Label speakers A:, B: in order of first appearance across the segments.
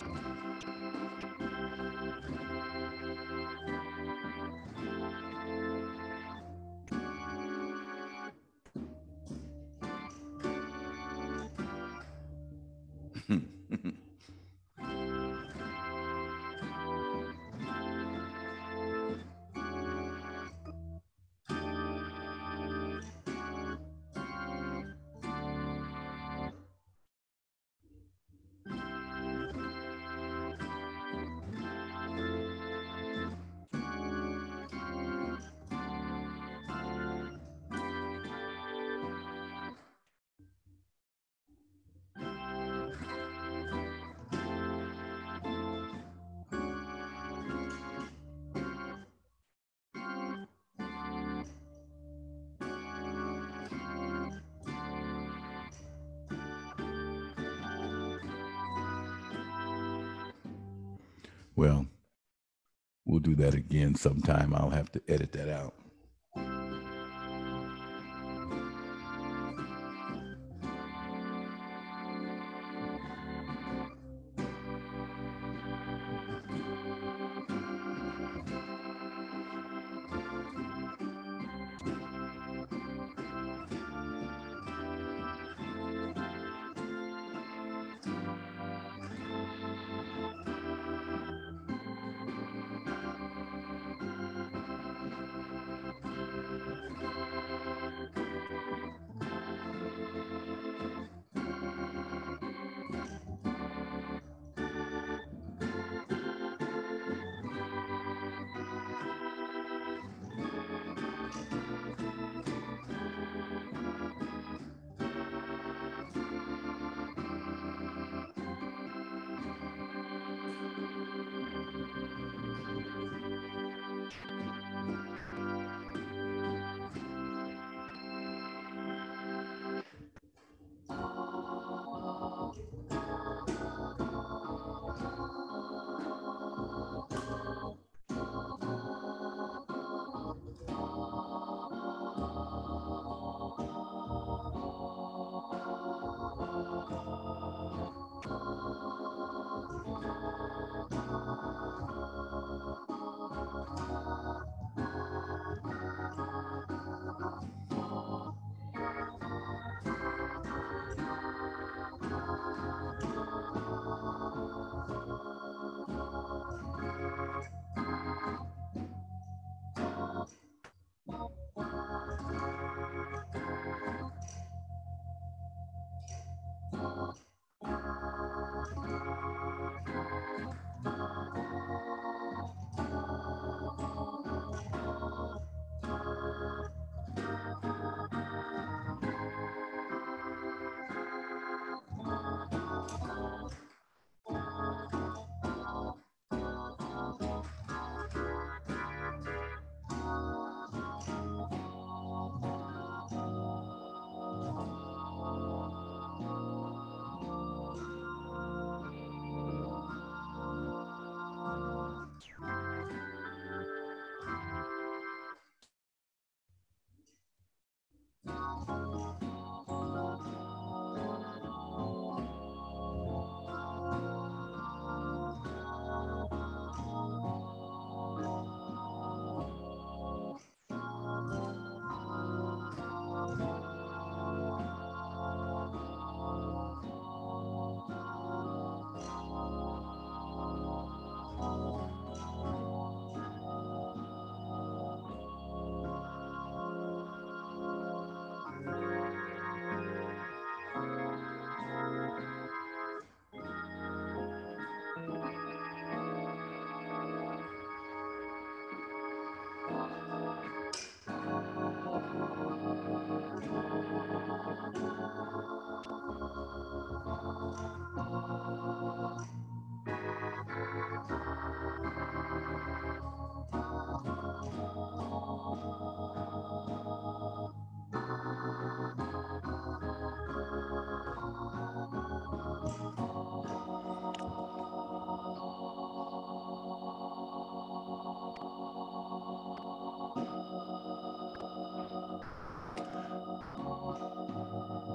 A: ちょっと。Well, we'll do that again sometime. I'll have to edit that out.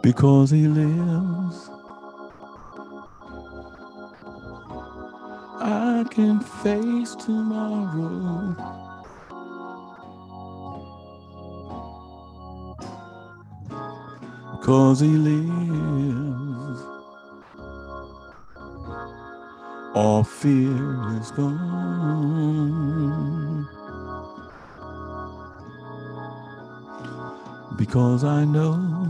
A: Because he lives. I can face tomorrow. Cause he lives. All fear is gone. Because I know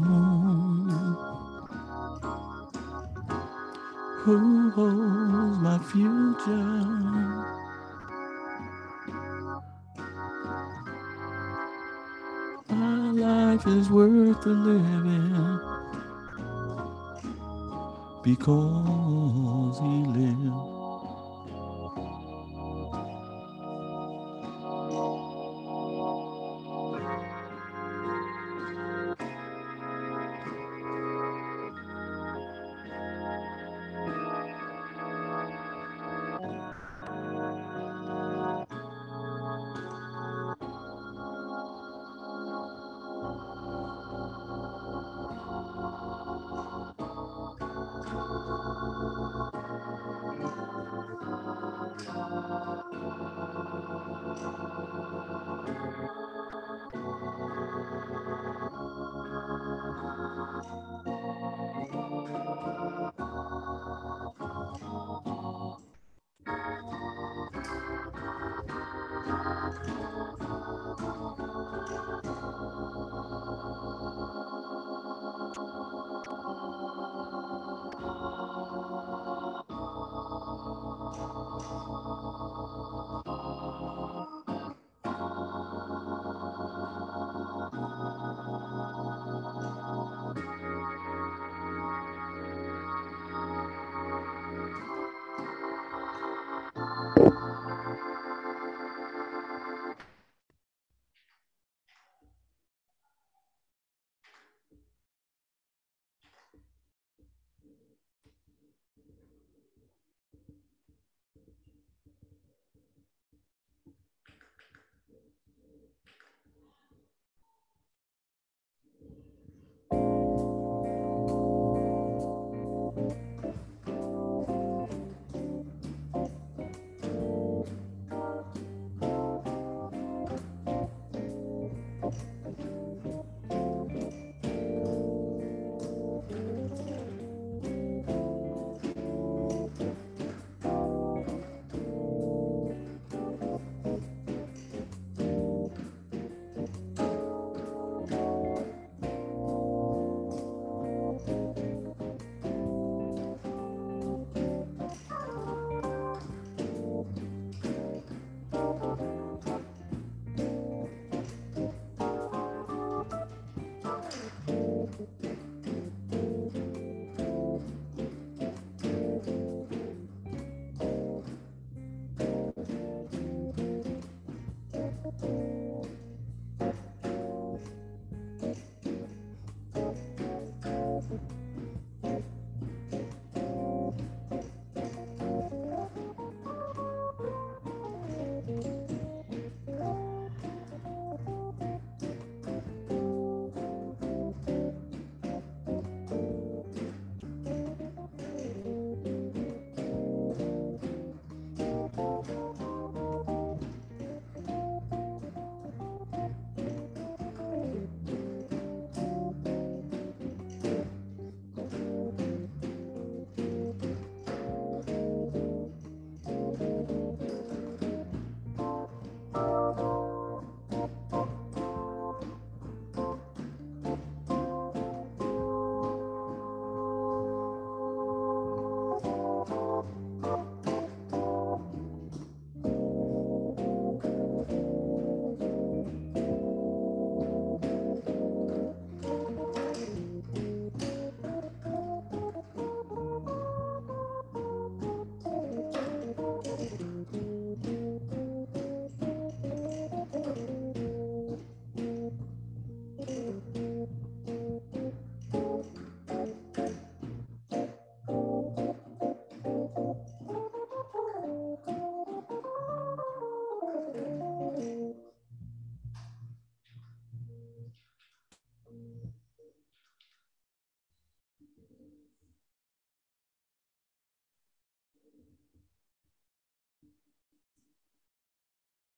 A: who holds my future. My life is worth the living because he lives. Thank you.